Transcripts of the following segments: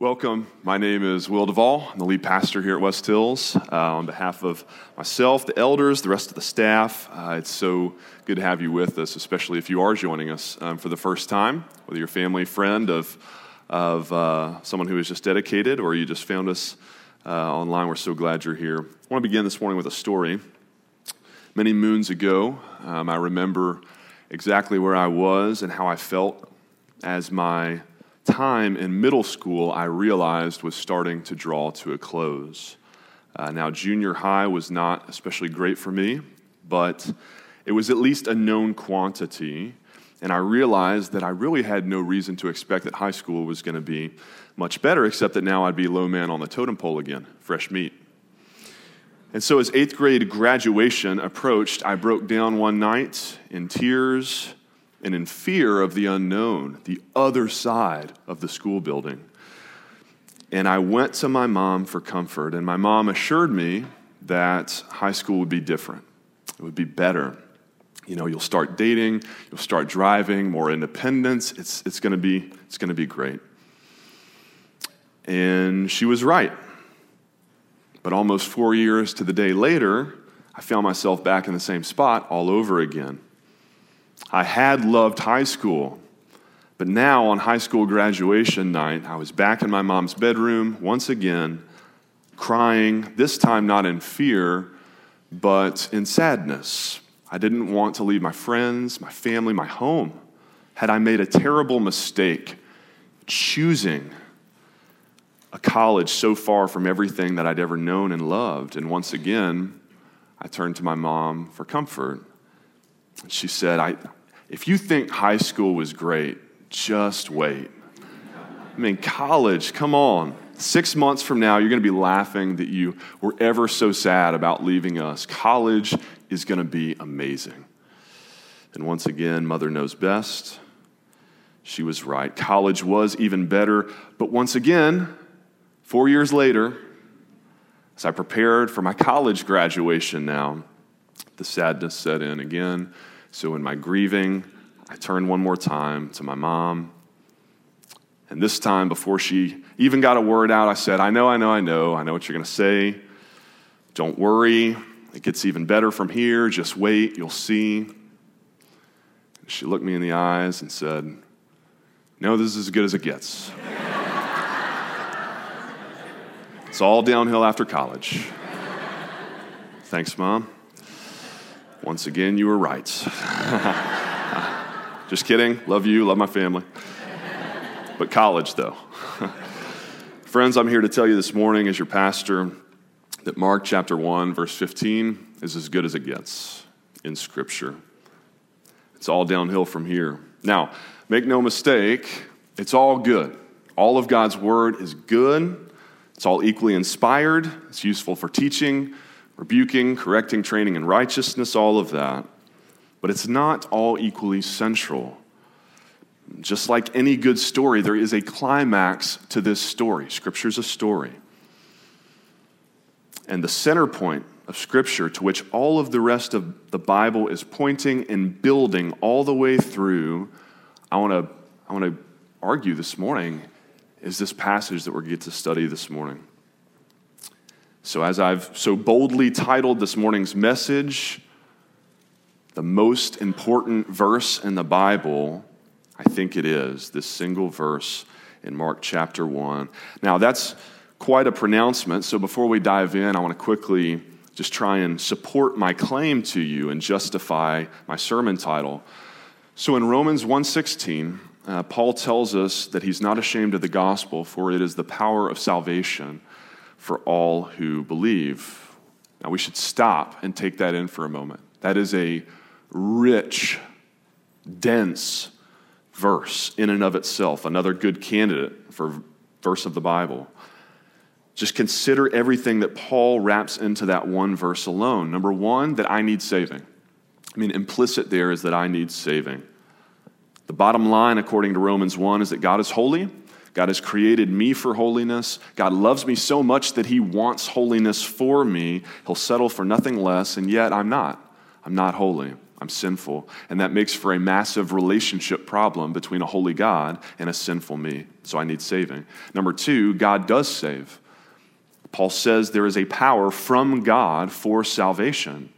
Welcome. My name is Will Duvall. I'm the lead pastor here at West Hills. Uh, on behalf of myself, the elders, the rest of the staff, uh, it's so good to have you with us, especially if you are joining us um, for the first time, whether you're family friend of, of uh, someone who is just dedicated or you just found us uh, online. We're so glad you're here. I want to begin this morning with a story. Many moons ago, um, I remember exactly where I was and how I felt as my time in middle school I realized was starting to draw to a close. Uh, now, junior high was not especially great for me, but it was at least a known quantity. And I realized that I really had no reason to expect that high school was going to be much better, except that now I'd be low man on the totem pole again, fresh meat. And so, as eighth grade graduation approached, I broke down one night in tears and in fear of the unknown, the other side of the school building. And I went to my mom for comfort, and my mom assured me that high school would be different. It would be better. You know, you'll start dating, you'll start driving, more independence. It's, it's to be it's going to be great. And she was right. But almost four years to the day later, I found myself back in the same spot all over again. I had loved high school, but now on high school graduation night, I was back in my mom's bedroom once again, crying, this time not in fear, but in sadness. I didn't want to leave my friends, my family, my home. Had I made a terrible mistake choosing a college so far from everything that I'd ever known and loved? And once again, I turned to my mom for comfort. She said, I, if you think high school was great, just wait. I mean, college, come on. Six months from now, you're going to be laughing that you were ever so sad about leaving us. College is going to be amazing. And once again, Mother knows best. She was right. College was even better. But once again, four years later, as I prepared for my college graduation now, the sadness set in again. So, in my grieving, I turned one more time to my mom. And this time, before she even got a word out, I said, I know, I know, I know. I know what you're going to say. Don't worry. It gets even better from here. Just wait. You'll see. She looked me in the eyes and said, No, this is as good as it gets. it's all downhill after college. Thanks, Mom. Once again, you were right. Just kidding. Love you, love my family. But college, though. Friends, I'm here to tell you this morning, as your pastor, that Mark chapter 1, verse 15 is as good as it gets in Scripture. It's all downhill from here. Now, make no mistake, it's all good. All of God's Word is good. It's all equally inspired. It's useful for teaching, rebuking, correcting, training in righteousness, all of that. But it's not all equally central. Just like any good story, there is a climax to this story. Scripture's a story. And the center point of Scripture, to which all of the rest of the Bible is pointing and building all the way through, I want to I want to argue this morning, is this passage that we're going to study this morning. So, as I've so boldly titled this morning's message, the most important verse in the Bible, I think it is this single verse in Mark chapter 1. Now, that's quite a pronouncement. So, before we dive in, I want to quickly just try and support my claim to you and justify my sermon title. So, in Romans 1:16, uh, Paul tells us that he's not ashamed of the gospel, for it is the power of salvation for all who believe. Now, we should stop and take that in for a moment. That is a rich, dense verse in and of itself, another good candidate for verse of the Bible. Just consider everything that Paul wraps into that one verse alone. Number one, that I need saving. I mean, implicit there is that I need saving. The bottom line, according to Romans 1, is that God is holy God has created me for holiness. God loves me so much that He wants holiness for me. He'll settle for nothing less, and yet I'm not. I'm not holy. I'm sinful. And that makes for a massive relationship problem between a holy God and a sinful me. So I need saving. Number two, God does save. Paul says there is a power from God for salvation.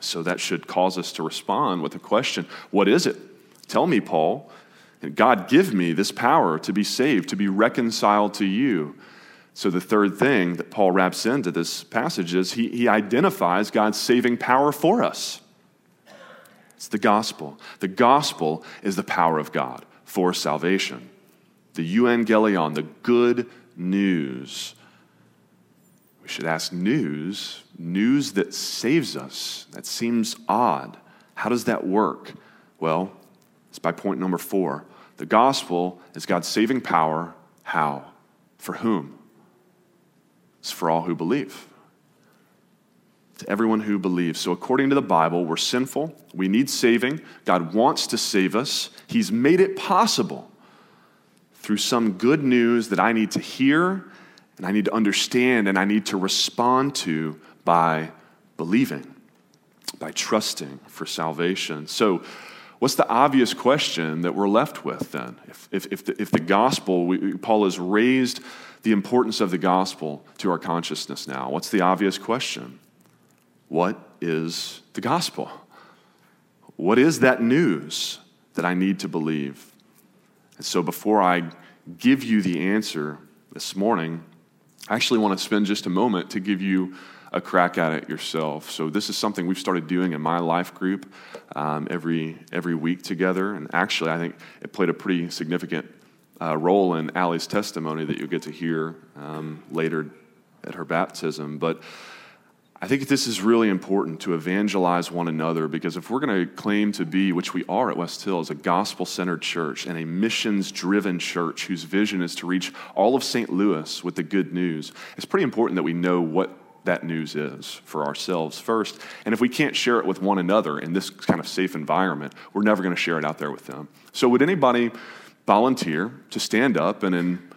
So that should cause us to respond with a question What is it? Tell me, Paul. God, give me this power to be saved, to be reconciled to you. So, the third thing that Paul wraps into this passage is he, he identifies God's saving power for us. It's the gospel. The gospel is the power of God for salvation. The euangelion, the good news. We should ask news, news that saves us. That seems odd. How does that work? Well, it's by point number four. The gospel is God's saving power. How? For whom? It's for all who believe. To everyone who believes. So, according to the Bible, we're sinful. We need saving. God wants to save us. He's made it possible through some good news that I need to hear and I need to understand and I need to respond to by believing, by trusting for salvation. So, what's the obvious question that we're left with then? If, if, if, the, if the gospel, we, Paul has raised the importance of the gospel to our consciousness now, what's the obvious question? What is the gospel? What is that news that I need to believe? And so before I give you the answer this morning, I actually want to spend just a moment to give you a crack at it yourself. So this is something we've started doing in my life group um, every every week together, and actually, I think it played a pretty significant uh, role in Allie's testimony that you'll get to hear um, later at her baptism. But I think this is really important to evangelize one another because if we're going to claim to be, which we are at West Hills, a gospel centered church and a missions driven church whose vision is to reach all of St. Louis with the good news, it's pretty important that we know what that news is for ourselves first. And if we can't share it with one another in this kind of safe environment, we're never going to share it out there with them. So, would anybody volunteer to stand up and in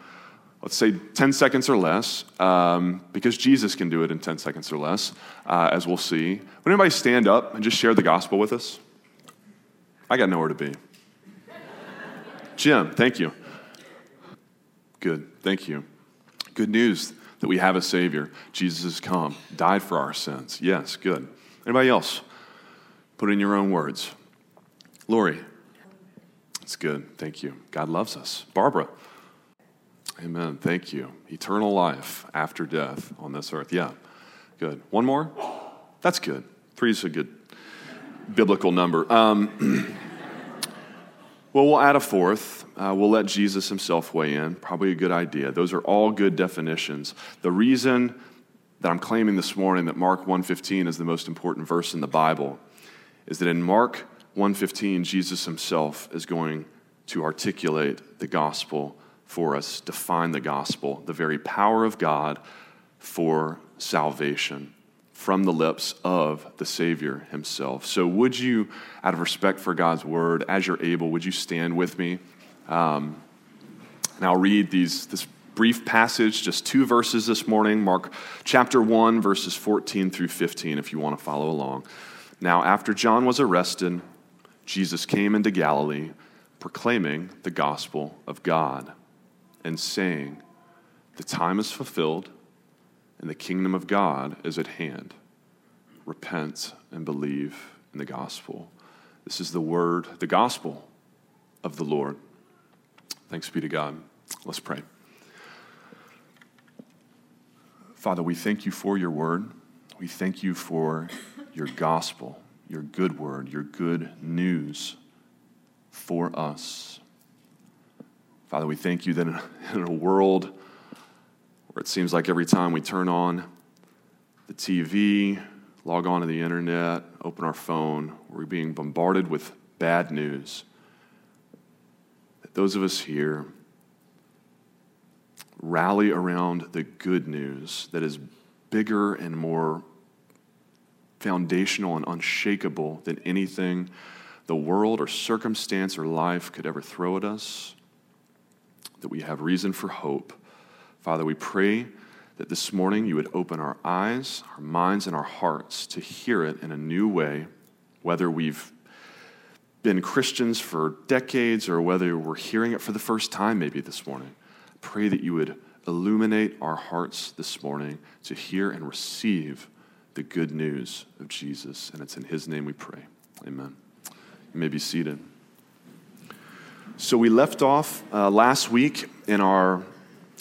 let's say 10 seconds or less, um, because Jesus can do it in 10 seconds or less, uh, as we'll see. Would anybody stand up and just share the gospel with us? I got nowhere to be. Jim, thank you. Good, thank you. Good news that we have a Savior. Jesus has come, died for our sins. Yes, good. Anybody else? Put in your own words. Lori. That's good. Thank you. God loves us. Barbara. Amen. Thank you. Eternal life after death on this earth. Yeah. Good. One more? That's good. Three is a good biblical number. Um, well, we'll add a fourth. Uh, we'll let Jesus himself weigh in. Probably a good idea. Those are all good definitions. The reason that I'm claiming this morning that Mark 1:15 is the most important verse in the Bible is that in Mark 1:15 Jesus himself is going to articulate the gospel for us, define the gospel, the very power of God for salvation from the lips of the Savior himself. So, would you, out of respect for God's word, as you're able, would you stand with me? Um, and I'll read these, this brief passage, just two verses this morning, Mark chapter 1, verses 14 through 15, if you want to follow along. Now, after John was arrested, Jesus came into Galilee proclaiming the gospel of God and saying, The time is fulfilled and the kingdom of God is at hand. Repent and believe in the gospel. This is the word, the gospel of the Lord. Thanks be to God. Let's pray. Father, we thank you for your word. We thank you for your gospel, your good word, your good news for us. Father, we thank you that in a world where it seems like every time we turn on the TV, log on to the internet, open our phone, we're being bombarded with bad news. That those of us here rally around the good news that is bigger and more foundational and unshakable than anything the world or circumstance or life could ever throw at us that we have reason for hope. Father, we pray that this morning you would open our eyes, our minds, and our hearts to hear it in a new way, whether we've been Christians for decades or whether we're hearing it for the first time maybe this morning. Pray that you would illuminate our hearts this morning to hear and receive the good news of Jesus. And it's in his name we pray. Amen. You may be seated. So, we left off uh, last week in our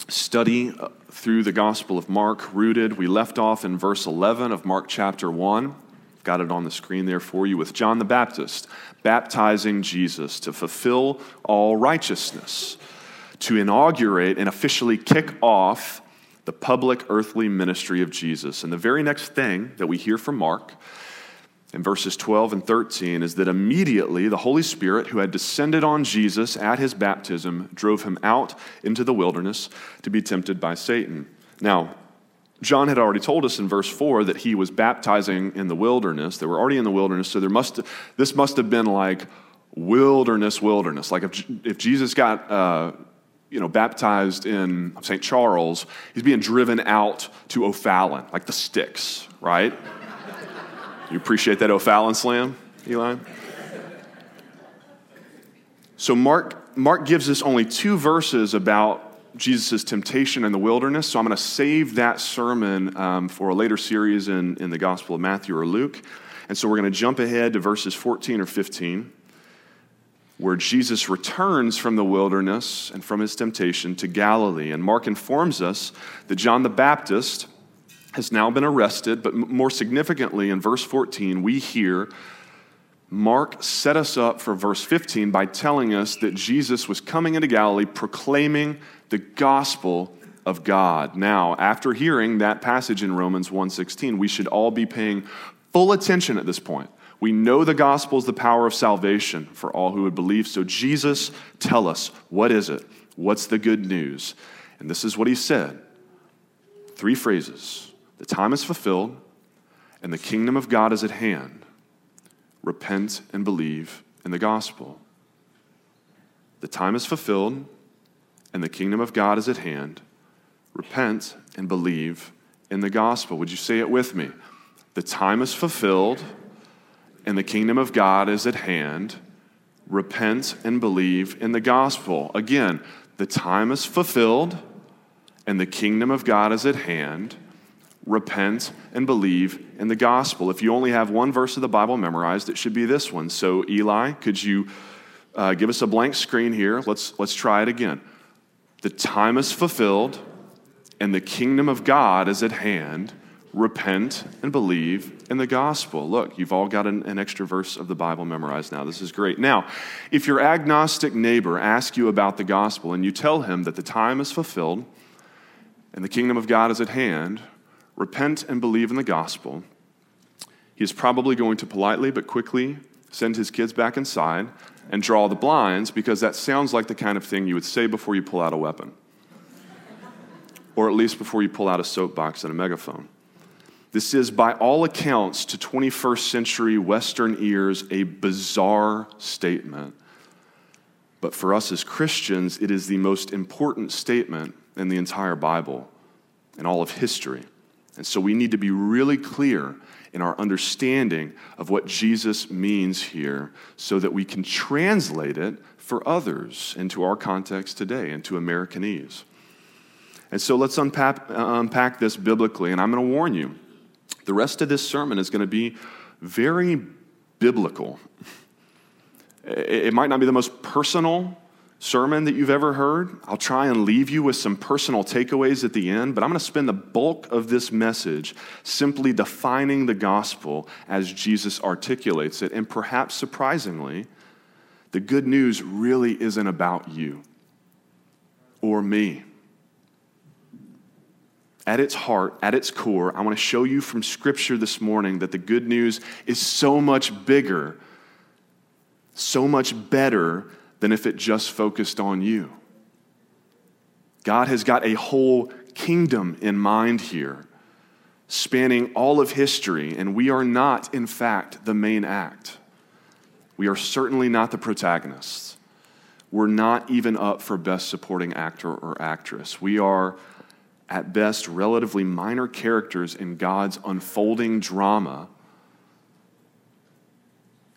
study uh, through the Gospel of Mark, rooted. We left off in verse 11 of Mark chapter 1. Got it on the screen there for you with John the Baptist baptizing Jesus to fulfill all righteousness, to inaugurate and officially kick off the public earthly ministry of Jesus. And the very next thing that we hear from Mark in verses 12 and 13 is that immediately the Holy Spirit, who had descended on Jesus at his baptism, drove him out into the wilderness to be tempted by Satan. Now, John had already told us in verse 4 that he was baptizing in the wilderness. They were already in the wilderness, so there must, this must have been like wilderness, wilderness. Like if, if Jesus got uh, you know, baptized in St. Charles, he's being driven out to O'Fallon, like the sticks, right? You appreciate that O'Fallon slam, Eli? So Mark, Mark gives us only two verses about Jesus' temptation in the wilderness. So I'm going to save that sermon um, for a later series in, in the Gospel of Matthew or Luke. And so we're going to jump ahead to verses 14 or 15, where Jesus returns from the wilderness and from his temptation to Galilee. And Mark informs us that John the Baptist has now been arrested, but more significantly, in verse 14, we hear Mark set us up for verse 15 by telling us that Jesus was coming into Galilee proclaiming the gospel of God. Now, after hearing that passage in Romans 1:16, we should all be paying full attention at this point. We know the gospel is the power of salvation for all who would believe. So Jesus, tell us, what is it? What's the good news? And this is what he said. Three phrases. The time is fulfilled and the kingdom of God is at hand repent and believe in the gospel. The time is fulfilled, and the kingdom of God is at hand. Repent and believe in the gospel. Would you say it with me? The time is fulfilled, and the kingdom of God is at hand. Repent and believe in the gospel. Again, the time is fulfilled, and the kingdom of God is at hand repent and believe in the gospel. If you only have one verse of the Bible memorized, it should be this one. So, Eli, could you uh, give us a blank screen here? Let's, let's try it again. The time is fulfilled, and the kingdom of God is at hand. Repent and believe in the gospel. Look, you've all got an, an extra verse of the Bible memorized now. This is great. Now, if your agnostic neighbor asks you about the gospel and you tell him that the time is fulfilled and the kingdom of God is at hand, repent and believe in the gospel, he is probably going to politely but quickly send his kids back inside and draw the blinds because that sounds like the kind of thing you would say before you pull out a weapon. or at least before you pull out a soapbox and a megaphone. This is, by all accounts, to 21st century Western ears, a bizarre statement. But for us as Christians, it is the most important statement in the entire Bible, in all of history. And so we need to be really clear in our understanding of what Jesus means here so that we can translate it for others into our context today, into Americanese. And so let's unpack, uh, unpack this biblically. And I'm going to warn you the rest of this sermon is going to be very biblical. It might not be the most personal sermon that you've ever heard. I'll try and leave you with some personal takeaways at the end, but I'm going to spend the bulk of this message simply defining the gospel as Jesus articulates it. And perhaps surprisingly, the good news really isn't about you or me. At its heart, at its core, I want to show you from Scripture this morning that the good news is so much bigger, so much better than if it just focused on you. God has got a whole kingdom in mind here, spanning all of history, and we are not, in fact, the main act. We are certainly not the protagonists. We're not even up for Best Supporting Actor or Actress. We are at best, relatively minor characters in God's unfolding drama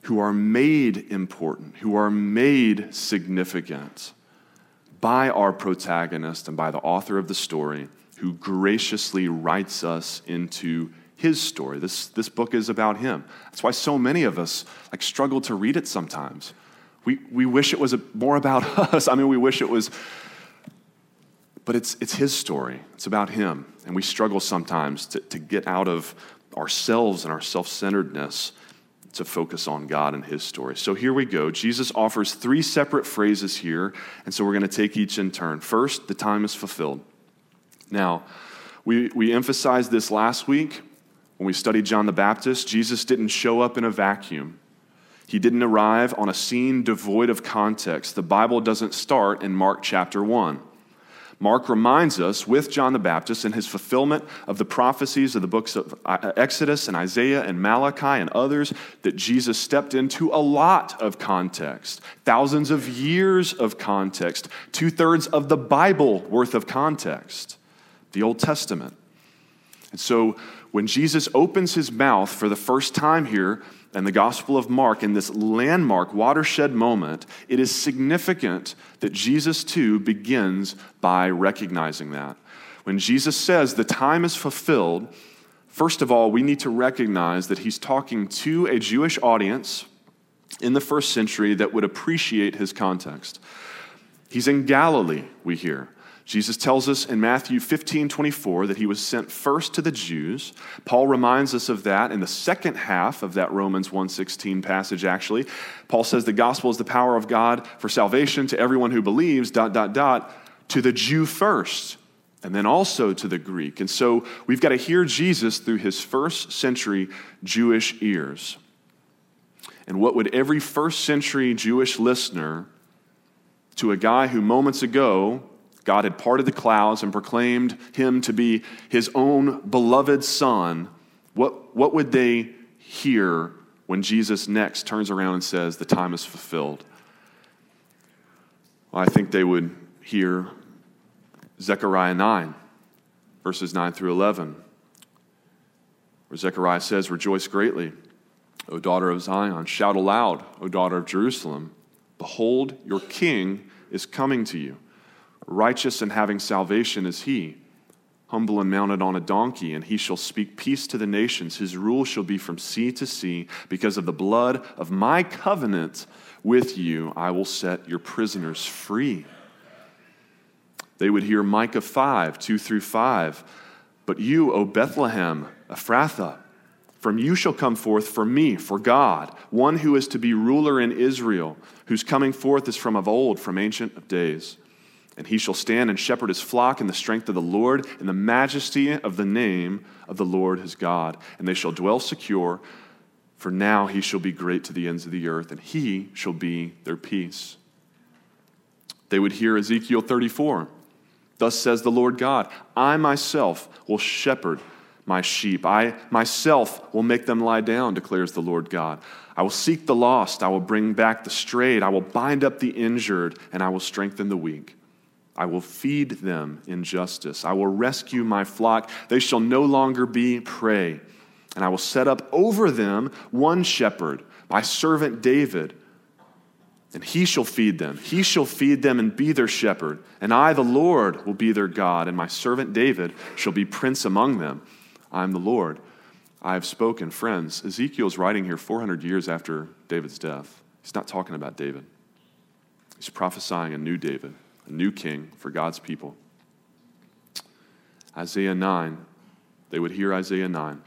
who are made important, who are made significant by our protagonist and by the author of the story, who graciously writes us into his story. This, this book is about him. That's why so many of us like struggle to read it sometimes. We, we wish it was a, more about us. I mean, we wish it was, but it's, it's his story. It's about him. And we struggle sometimes to, to get out of ourselves and our self centeredness to focus on God and his story. So here we go. Jesus offers three separate phrases here, and so we're going to take each in turn. First, the time is fulfilled. Now, we, we emphasized this last week when we studied John the Baptist. Jesus didn't show up in a vacuum. He didn't arrive on a scene devoid of context. The Bible doesn't start in Mark chapter 1. Mark reminds us, with John the Baptist and his fulfillment of the prophecies of the books of uh, Exodus and Isaiah and Malachi and others, that Jesus stepped into a lot of context, thousands of years of context, two thirds of the Bible worth of context, the Old Testament. And so when Jesus opens his mouth for the first time here, and the Gospel of Mark in this landmark watershed moment, it is significant that Jesus too begins by recognizing that. When Jesus says the time is fulfilled, first of all, we need to recognize that he's talking to a Jewish audience in the first century that would appreciate his context. He's in Galilee, we hear. Jesus tells us in Matthew 15 24 that he was sent first to the Jews. Paul reminds us of that in the second half of that Romans 1:16 passage actually. Paul says the gospel is the power of God for salvation to everyone who believes dot dot dot to the Jew first and then also to the Greek. And so we've got to hear Jesus through his first century Jewish ears. And what would every first century Jewish listener to a guy who moments ago God had parted the clouds and proclaimed him to be his own beloved son, what, what would they hear when Jesus next turns around and says, The time is fulfilled? Well, I think they would hear Zechariah 9, verses 9 through 11, where Zechariah says, Rejoice greatly, O daughter of Zion. Shout aloud, O daughter of Jerusalem. Behold, your king is coming to you Righteous and having salvation is he, humble and mounted on a donkey, and he shall speak peace to the nations. His rule shall be from sea to sea. Because of the blood of my covenant with you, I will set your prisoners free. They would hear Micah 5, 2 through 5. But you, O Bethlehem, Ephrathah, from you shall come forth for me, for God, one who is to be ruler in Israel, whose coming forth is from of old, from ancient of days. And he shall stand and shepherd his flock in the strength of the Lord, in the majesty of the name of the Lord his God. And they shall dwell secure, for now he shall be great to the ends of the earth, and he shall be their peace. They would hear Ezekiel 34. Thus says the Lord God I myself will shepherd my sheep. I myself will make them lie down, declares the Lord God. I will seek the lost. I will bring back the strayed. I will bind up the injured, and I will strengthen the weak. I will feed them in justice. I will rescue my flock. They shall no longer be prey. And I will set up over them one shepherd, my servant David. And he shall feed them. He shall feed them and be their shepherd. And I, the Lord, will be their God. And my servant David shall be prince among them. I am the Lord. I have spoken. Friends, Ezekiel's writing here 400 years after David's death. He's not talking about David, he's prophesying a new David a new king for God's people. Isaiah 9, they would hear Isaiah 9.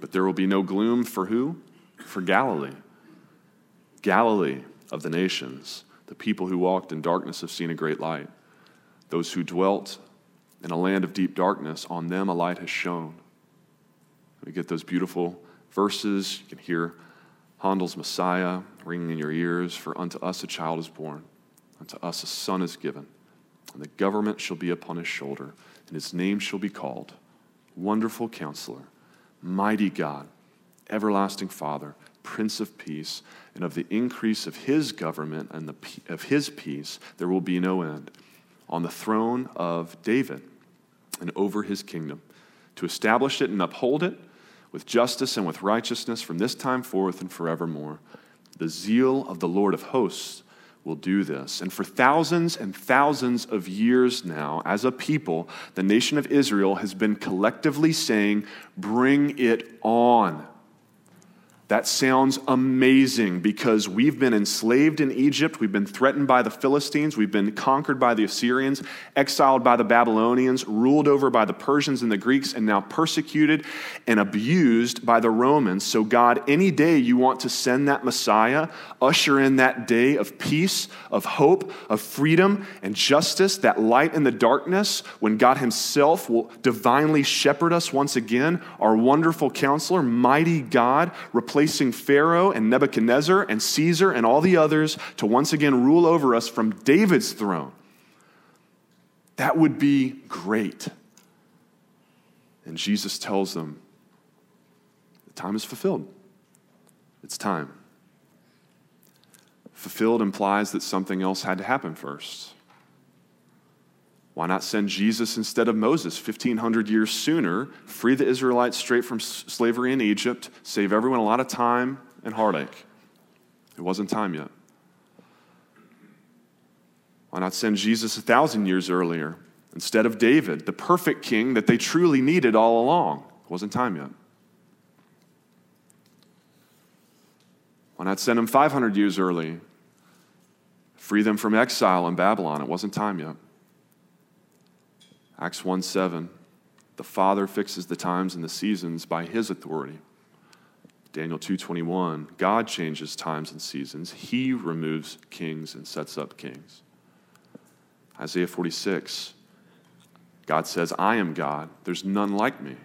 But there will be no gloom for who? For Galilee. Galilee of the nations. The people who walked in darkness have seen a great light. Those who dwelt in a land of deep darkness, on them a light has shone. We get those beautiful verses. You can hear Handel's Messiah ringing in your ears. For unto us a child is born, unto us a son is given and the government shall be upon his shoulder, and his name shall be called Wonderful Counselor, Mighty God, Everlasting Father, Prince of Peace, and of the increase of his government and the, of his peace there will be no end. On the throne of David and over his kingdom, to establish it and uphold it with justice and with righteousness from this time forth and forevermore. The zeal of the Lord of hosts will do this. And for thousands and thousands of years now, as a people, the nation of Israel has been collectively saying, Bring it on. That sounds amazing because we've been enslaved in Egypt. We've been threatened by the Philistines. We've been conquered by the Assyrians, exiled by the Babylonians, ruled over by the Persians and the Greeks, and now persecuted and abused by the Romans. So, God, any day you want to send that Messiah, usher in that day of peace, of hope, of freedom and justice, that light in the darkness, when God Himself will divinely shepherd us once again, our wonderful counselor, mighty God, replacing Pharaoh and Nebuchadnezzar and Caesar and all the others to once again rule over us from David's throne. That would be great. And Jesus tells them, the time is fulfilled. It's time. Fulfilled implies that something else had to happen first. Why not send Jesus instead of Moses 1,500 years sooner, free the Israelites straight from slavery in Egypt, save everyone a lot of time and heartache? It wasn't time yet. Why not send Jesus a thousand years earlier instead of David, the perfect king that they truly needed all along? It wasn't time yet. Why not send him 500 years early? Free them from exile in Babylon? It wasn't time yet. Acts 1 7, the Father fixes the times and the seasons by his authority. Daniel 2:21, God changes times and seasons. He removes kings and sets up kings. Isaiah 46, God says, "I am God. There's none like me."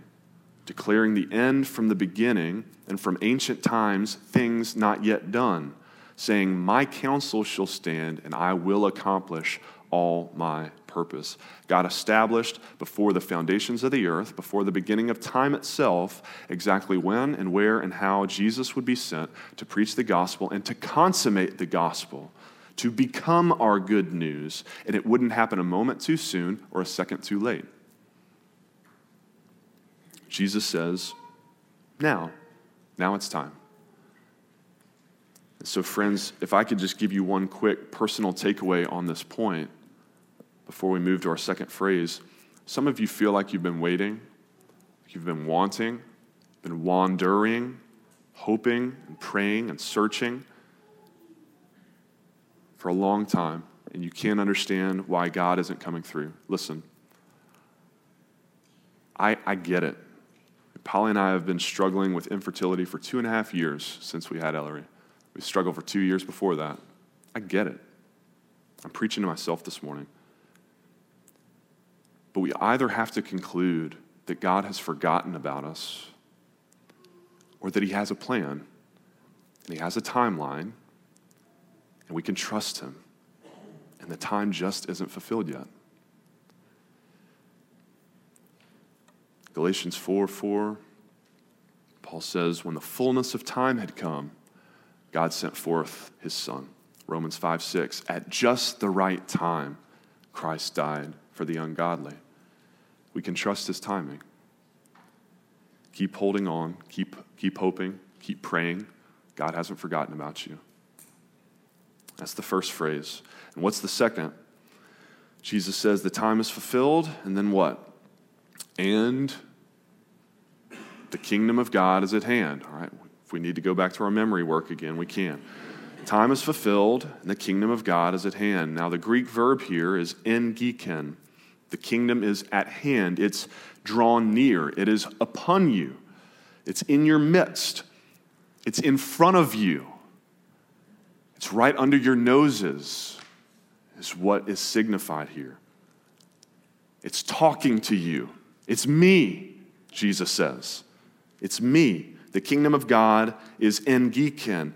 Declaring the end from the beginning and from ancient times things not yet done, saying, "My counsel shall stand and I will accomplish all my purpose. God established before the foundations of the earth, before the beginning of time itself, exactly when and where and how Jesus would be sent to preach the gospel and to consummate the gospel, to become our good news. And it wouldn't happen a moment too soon or a second too late. Jesus says, now, now it's time. So, friends, if I could just give you one quick personal takeaway on this point, before we move to our second phrase, some of you feel like you've been waiting, you've been wanting, been wandering, hoping and praying and searching for a long time, and you can't understand why God isn't coming through. Listen, I, I get it. Polly and I have been struggling with infertility for two and a half years since we had Ellery. We struggled for two years before that. I get it. I'm preaching to myself this morning. But we either have to conclude that God has forgotten about us or that He has a plan and He has a timeline and we can trust Him. And the time just isn't fulfilled yet. Galatians 4 4, Paul says, When the fullness of time had come, God sent forth His Son. Romans 5 6, at just the right time, Christ died for the ungodly. We can trust his timing. Keep holding on, keep, keep hoping, keep praying. God hasn't forgotten about you. That's the first phrase. And what's the second? Jesus says, The time is fulfilled, and then what? And the kingdom of God is at hand. All right, if we need to go back to our memory work again, we can. Time is fulfilled, and the kingdom of God is at hand. Now, the Greek verb here is engiken. The kingdom is at hand, it's drawn near, it is upon you, it's in your midst, it's in front of you, it's right under your noses, is what is signified here. It's talking to you. It's me, Jesus says. It's me. The kingdom of God is engiken.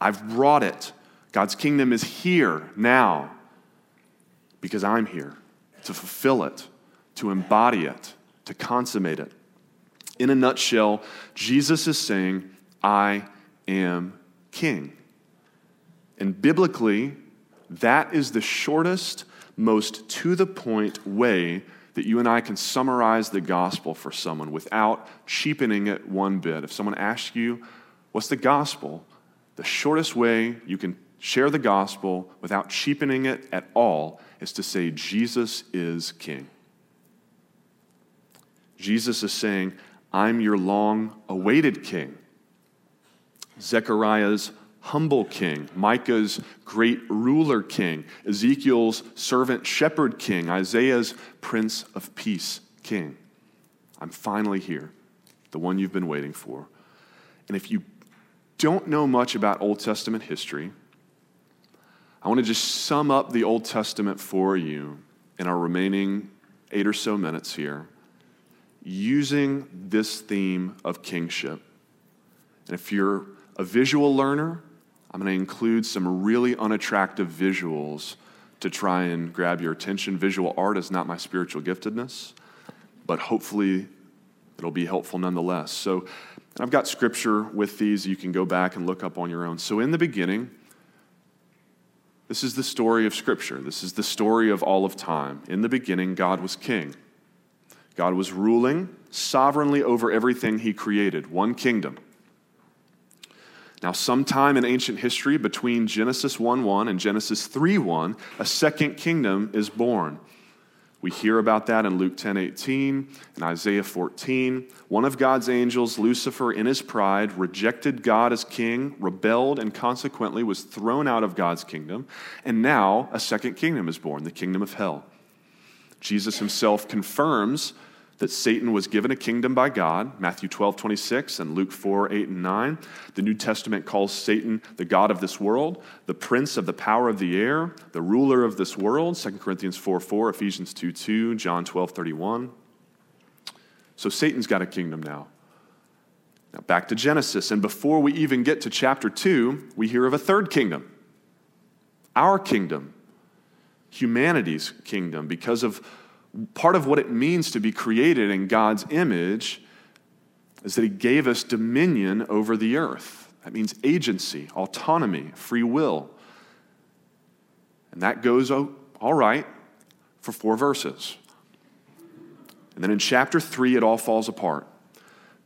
I've brought it. God's kingdom is here now because I'm here to fulfill it, to embody it, to consummate it. In a nutshell, Jesus is saying, I am king. And biblically, that is the shortest, most to the point way that you and I can summarize the gospel for someone without cheapening it one bit. If someone asks you, What's the gospel? The shortest way you can share the gospel without cheapening it at all is to say, Jesus is king. Jesus is saying, I'm your long awaited king. Zechariah's humble king, Micah's great ruler king, Ezekiel's servant shepherd king, Isaiah's prince of peace king. I'm finally here, the one you've been waiting for. And if you don't know much about Old Testament history, I want to just sum up the Old Testament for you in our remaining eight or so minutes here using this theme of kingship. And if you're a visual learner, I'm going to include some really unattractive visuals to try and grab your attention. Visual art is not my spiritual giftedness, but hopefully it'll be helpful nonetheless. So I've got scripture with these you can go back and look up on your own. So in the beginning, this is the story of Scripture. This is the story of all of time. In the beginning, God was king. God was ruling sovereignly over everything he created, one kingdom. Now, sometime in ancient history, between Genesis 1 1 and Genesis 3 1, a second kingdom is born. We hear about that in Luke 10 18 and Isaiah 14. One of God's angels, Lucifer, in his pride, rejected God as king, rebelled, and consequently was thrown out of God's kingdom. And now a second kingdom is born, the kingdom of hell. Jesus himself confirms that Satan was given a kingdom by God, Matthew 12, 26, and Luke 4, 8, and 9. The New Testament calls Satan the God of this world, the prince of the power of the air, the ruler of this world, 2 Corinthians 4, 4, Ephesians 2, 2, John 12, 31. So Satan's got a kingdom now. Now back to Genesis, and before we even get to chapter 2, we hear of a third kingdom, our kingdom, humanity's kingdom, because of part of what it means to be created in God's image is that He gave us dominion over the earth. That means agency, autonomy, free will. And that goes oh, all right for four verses. And then in chapter three, it all falls apart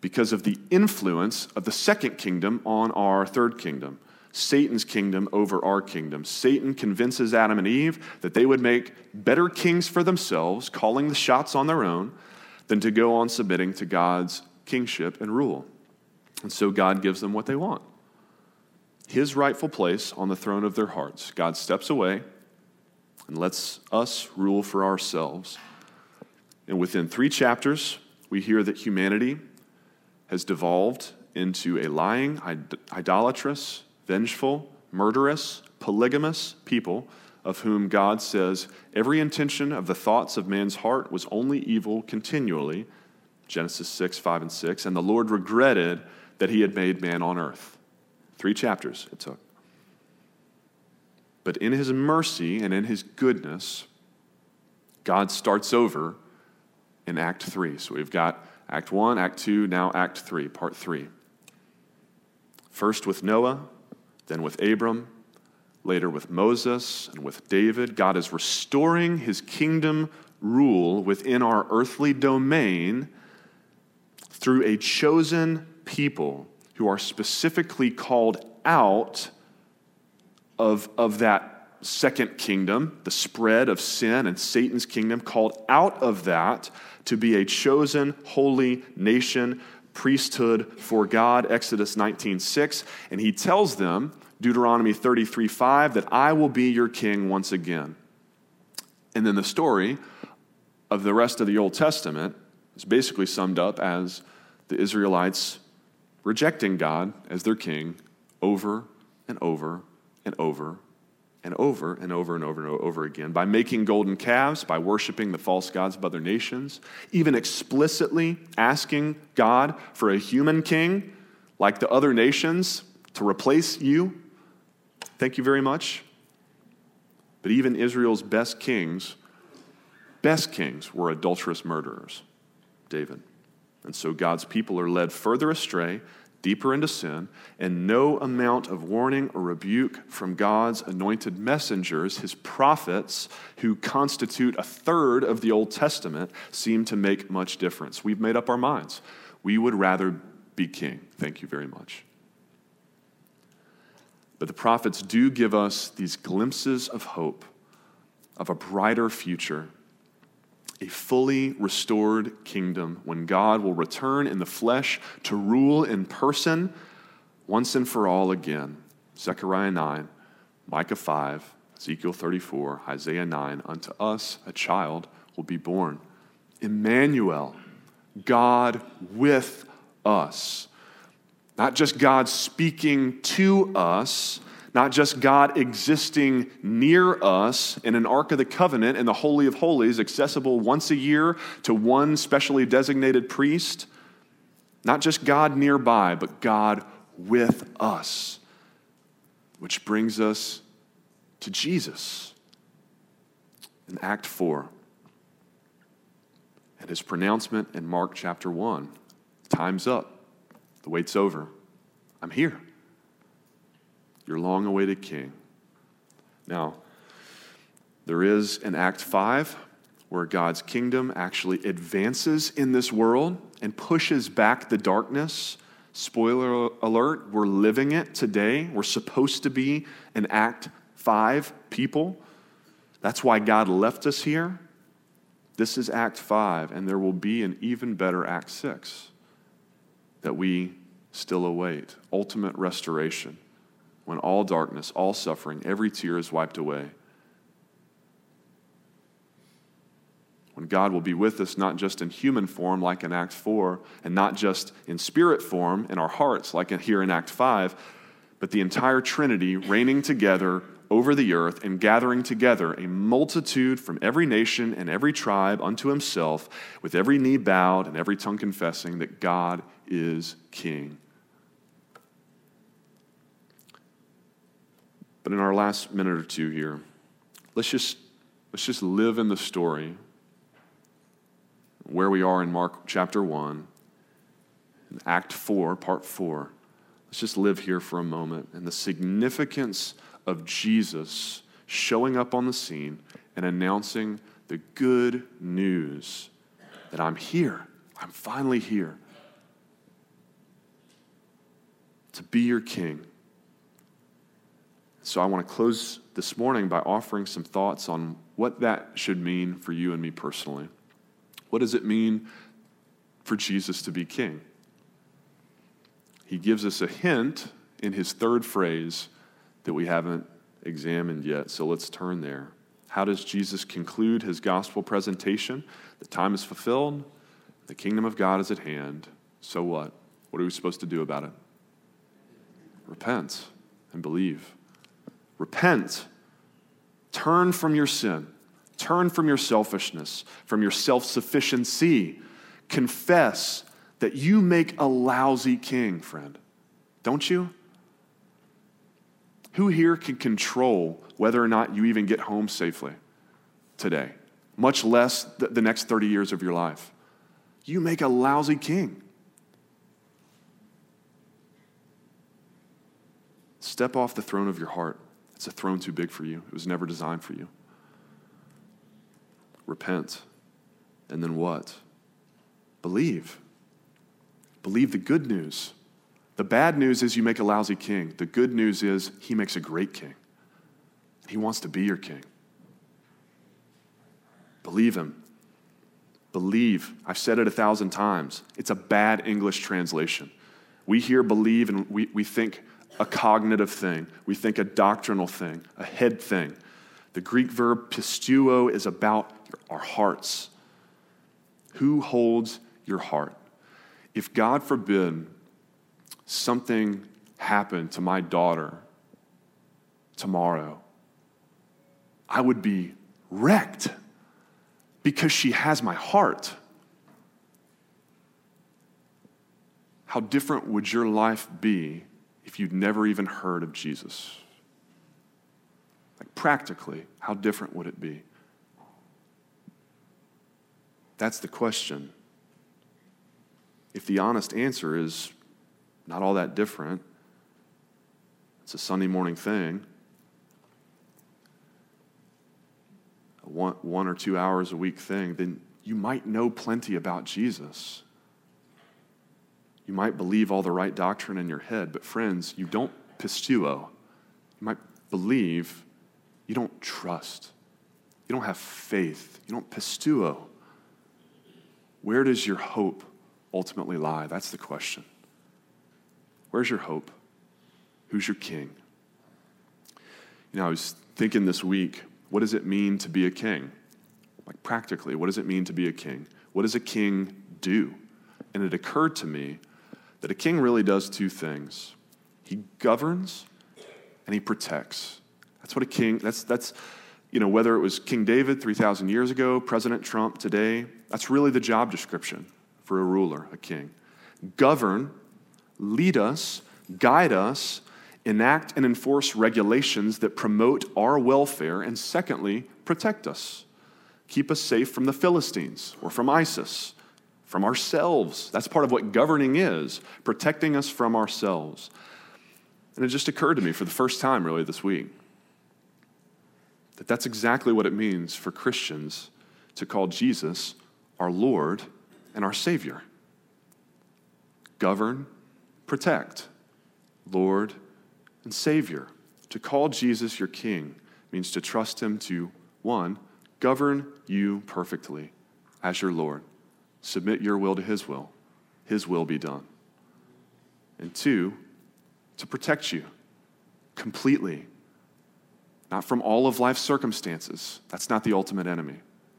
because of the influence of the second kingdom on our third kingdom. Satan's kingdom over our kingdom. Satan convinces Adam and Eve that they would make better kings for themselves, calling the shots on their own, than to go on submitting to God's kingship and rule. And so God gives them what they want his rightful place on the throne of their hearts. God steps away and lets us rule for ourselves. And within three chapters, we hear that humanity has devolved into a lying, idolatrous, vengeful, murderous, polygamous people of whom God says every intention of the thoughts of man's heart was only evil continually. Genesis 6, 5, and 6. And the Lord regretted that he had made man on earth. Three chapters it took. But in his mercy and in his goodness, God starts over in Act 3. So we've got Act 1, Act 2, now Act 3, Part 3. First with Noah, then with Abram, later with Moses and with David. God is restoring his kingdom rule within our earthly domain through a chosen people who are specifically called out of, of that second kingdom, the spread of sin and Satan's kingdom, called out of that to be a chosen holy nation priesthood for God, Exodus 19:6, and he tells them, Deuteronomy 33:5, that I will be your king once again. And then the story of the rest of the Old Testament is basically summed up as the Israelites rejecting God as their king over and over and over and over and over and over and over again by making golden calves, by worshiping the false gods of other nations, even explicitly asking God for a human king like the other nations to replace you. Thank you very much. But even Israel's best kings, best kings, were adulterous murderers, David. And so God's people are led further astray deeper into sin, and no amount of warning or rebuke from God's anointed messengers, his prophets, who constitute a third of the Old Testament, seem to make much difference. We've made up our minds. We would rather be king. Thank you very much. But the prophets do give us these glimpses of hope, of a brighter future a fully restored kingdom when God will return in the flesh to rule in person once and for all again. Zechariah 9, Micah 5, Ezekiel 34, Isaiah 9. Unto us a child will be born. Emmanuel, God with us. Not just God speaking to us not just God existing near us in an Ark of the Covenant in the Holy of Holies, accessible once a year to one specially designated priest. Not just God nearby, but God with us. Which brings us to Jesus in Act 4 and his pronouncement in Mark chapter 1. Time's up. The wait's over. I'm here your long awaited king. Now, there is an Act 5 where God's kingdom actually advances in this world and pushes back the darkness. Spoiler alert, we're living it today. We're supposed to be an Act 5 people. That's why God left us here. This is Act 5, and there will be an even better Act 6 that we still await ultimate restoration when all darkness, all suffering, every tear is wiped away. When God will be with us, not just in human form, like in Act 4, and not just in spirit form in our hearts, like here in Act 5, but the entire Trinity reigning together over the earth and gathering together a multitude from every nation and every tribe unto himself, with every knee bowed and every tongue confessing that God is King. But in our last minute or two here, let's just, let's just live in the story where we are in Mark chapter 1, in Act 4, part 4. Let's just live here for a moment and the significance of Jesus showing up on the scene and announcing the good news that I'm here. I'm finally here to be your king. So I want to close this morning by offering some thoughts on what that should mean for you and me personally. What does it mean for Jesus to be king? He gives us a hint in his third phrase that we haven't examined yet. So let's turn there. How does Jesus conclude his gospel presentation? The time is fulfilled, the kingdom of God is at hand. So what? What are we supposed to do about it? Repent and believe. Repent. Turn from your sin. Turn from your selfishness, from your self sufficiency. Confess that you make a lousy king, friend. Don't you? Who here can control whether or not you even get home safely today, much less the next 30 years of your life? You make a lousy king. Step off the throne of your heart. It's a throne too big for you. It was never designed for you. Repent. And then what? Believe. Believe the good news. The bad news is you make a lousy king. The good news is he makes a great king. He wants to be your king. Believe him. Believe. I've said it a thousand times. It's a bad English translation. We hear believe and we, we think a cognitive thing, we think a doctrinal thing, a head thing. The Greek verb pisteuo is about our hearts. Who holds your heart? If God forbid something happened to my daughter tomorrow, I would be wrecked because she has my heart. How different would your life be if you'd never even heard of Jesus? Like, practically, how different would it be? That's the question. If the honest answer is not all that different. It's a Sunday morning thing. A one, one or two hours a week thing, then you might know plenty about Jesus. You might believe all the right doctrine in your head, but friends, you don't pisteuo. You might believe, you don't trust. You don't have faith. You don't pisteuo. Where does your hope ultimately lie? That's the question. Where's your hope? Who's your king? You know, I was thinking this week, what does it mean to be a king? Like practically, what does it mean to be a king? What does a king do? And it occurred to me that a king really does two things he governs and he protects. That's what a king, that's, that's, you know, whether it was King David 3,000 years ago, President Trump today, that's really the job description for a ruler, a king. Govern, lead us, guide us, enact and enforce regulations that promote our welfare, and secondly, protect us. Keep us safe from the Philistines or from ISIS from ourselves. That's part of what governing is, protecting us from ourselves. And it just occurred to me for the first time, really, this week, that that's exactly what it means for Christians to call Jesus our Lord and our Savior. Govern, protect, Lord and Savior. To call Jesus your King means to trust Him to, one, govern you perfectly as your Lord Submit your will to His will. His will be done. And two, to protect you completely, not from all of life's circumstances. That's not the ultimate enemy.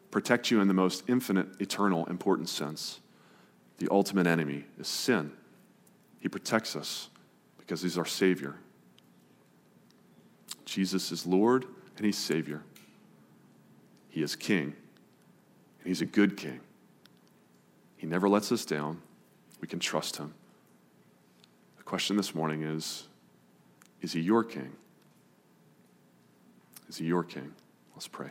Protect you in the most infinite, eternal, important sense. The ultimate enemy is sin. He protects us because He's our Savior. Jesus is Lord and He's Savior. He is King, and He's a good King. He never lets us down. We can trust him. The question this morning is Is he your king? Is he your king? Let's pray.